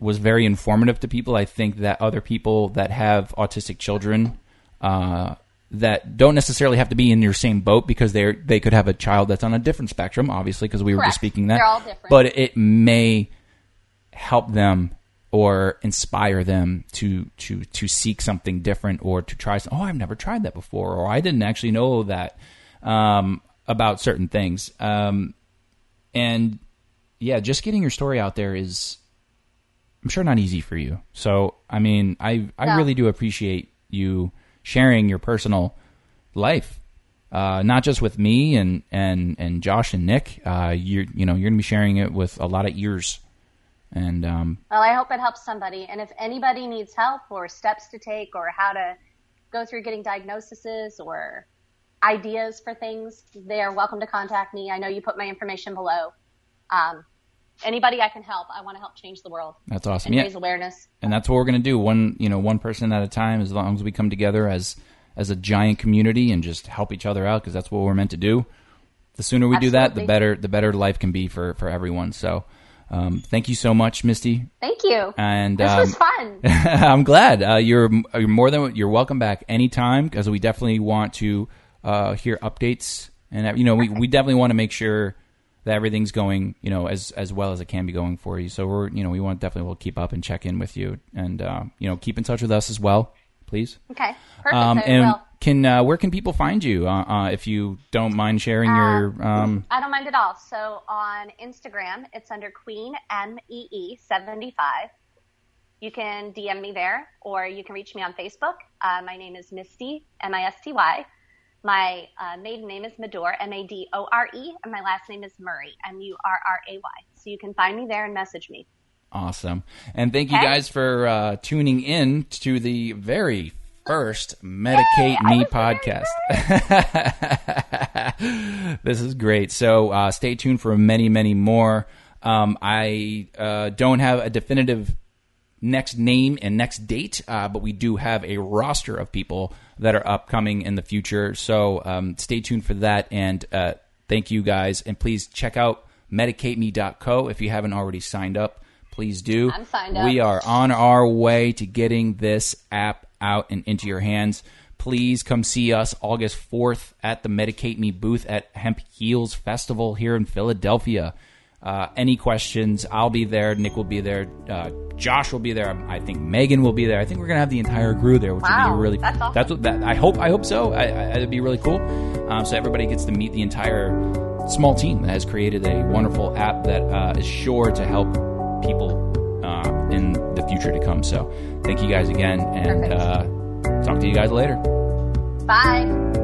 was very informative to people. I think that other people that have autistic children uh that don't necessarily have to be in your same boat because they they could have a child that's on a different spectrum obviously because we were just speaking that. They're all different. but it may help them or inspire them to to to seek something different or to try some, oh I've never tried that before or I didn't actually know that um, about certain things. Um, and yeah just getting your story out there is I'm sure not easy for you so I mean I I No. really do appreciate you sharing your personal life uh, not just with me and, and, and Josh and Nick. Uh, you're you know you're gonna be sharing it with a lot of ears, and um, Well, I hope it helps somebody. And if anybody needs help or steps to take or how to go through getting diagnoses or ideas for things, they are welcome to contact me. I know you put my information below. Um, anybody I can help, I want to help change the world that's awesome. and Yeah, raise awareness. and that's what we're gonna do. One you know one person at a time. As long as we come together as as a giant community and just help each other out, because that's what we're meant to do. The sooner we do that, the better the better life can be for for everyone. So, um, thank you so much, Misty. Thank you. And this um, was fun. I'm glad uh, you're you're more than you're welcome back anytime because we definitely want to uh, hear updates and uh, you know we, we definitely want to make sure that everything's going you know as as well as it can be going for you. So we're you know we want definitely will keep up and check in with you and uh, you know keep in touch with us as well, please. Okay. Perfect. Um, and will. can uh, where can people find you uh, uh, if you don't mind sharing your um, I don't mind at all. So on Instagram, it's under Queen M E E seventy five. You can DM me there, or you can reach me on Facebook. Uh, my name is Misty M I S T Y. My uh, maiden name is Madore M A D O R E, and my last name is Murray M U R R A Y. So you can find me there and message me. Awesome. And thank you guys for uh, tuning in to the very first Medicate Me podcast. this is great. So uh, stay tuned for many, many more. Um, I uh, don't have a definitive next name and next date, uh, but we do have a roster of people that are upcoming in the future. So um, stay tuned for that. And uh, thank you guys. And please check out medicateme.co if you haven't already signed up. Please do. I'm signed up. We are on our way to getting this app out and into your hands. Please come see us August 4th at the Medicate Me booth at Hemp Heals Festival here in Philadelphia. Uh, any questions? I'll be there. Nick will be there. Uh, Josh will be there. I think Megan will be there. I think we're gonna have the entire crew there, which Wow, would be really. that's awesome. That's what that. I hope. I hope so. I, I, it'd be really cool. Um, so everybody gets to meet the entire small team that has created a wonderful app that uh, is sure to help people uh, in the future to come. So thank you guys again, and uh, talk to you guys later. Bye.